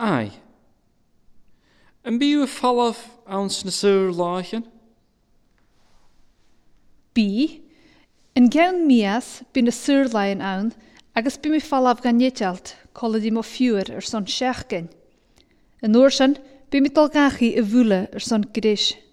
Ai. Yn byw y ffalaf awns yn y sy'r lachen? Bi. Yn gewn mias byn y sy'r lachen awn, agus byw y ffalaf gan ietalt, colod i mo ffiwyr yr son siachgen. Yn orsan, byw i dolgachu y fwle yr son gris.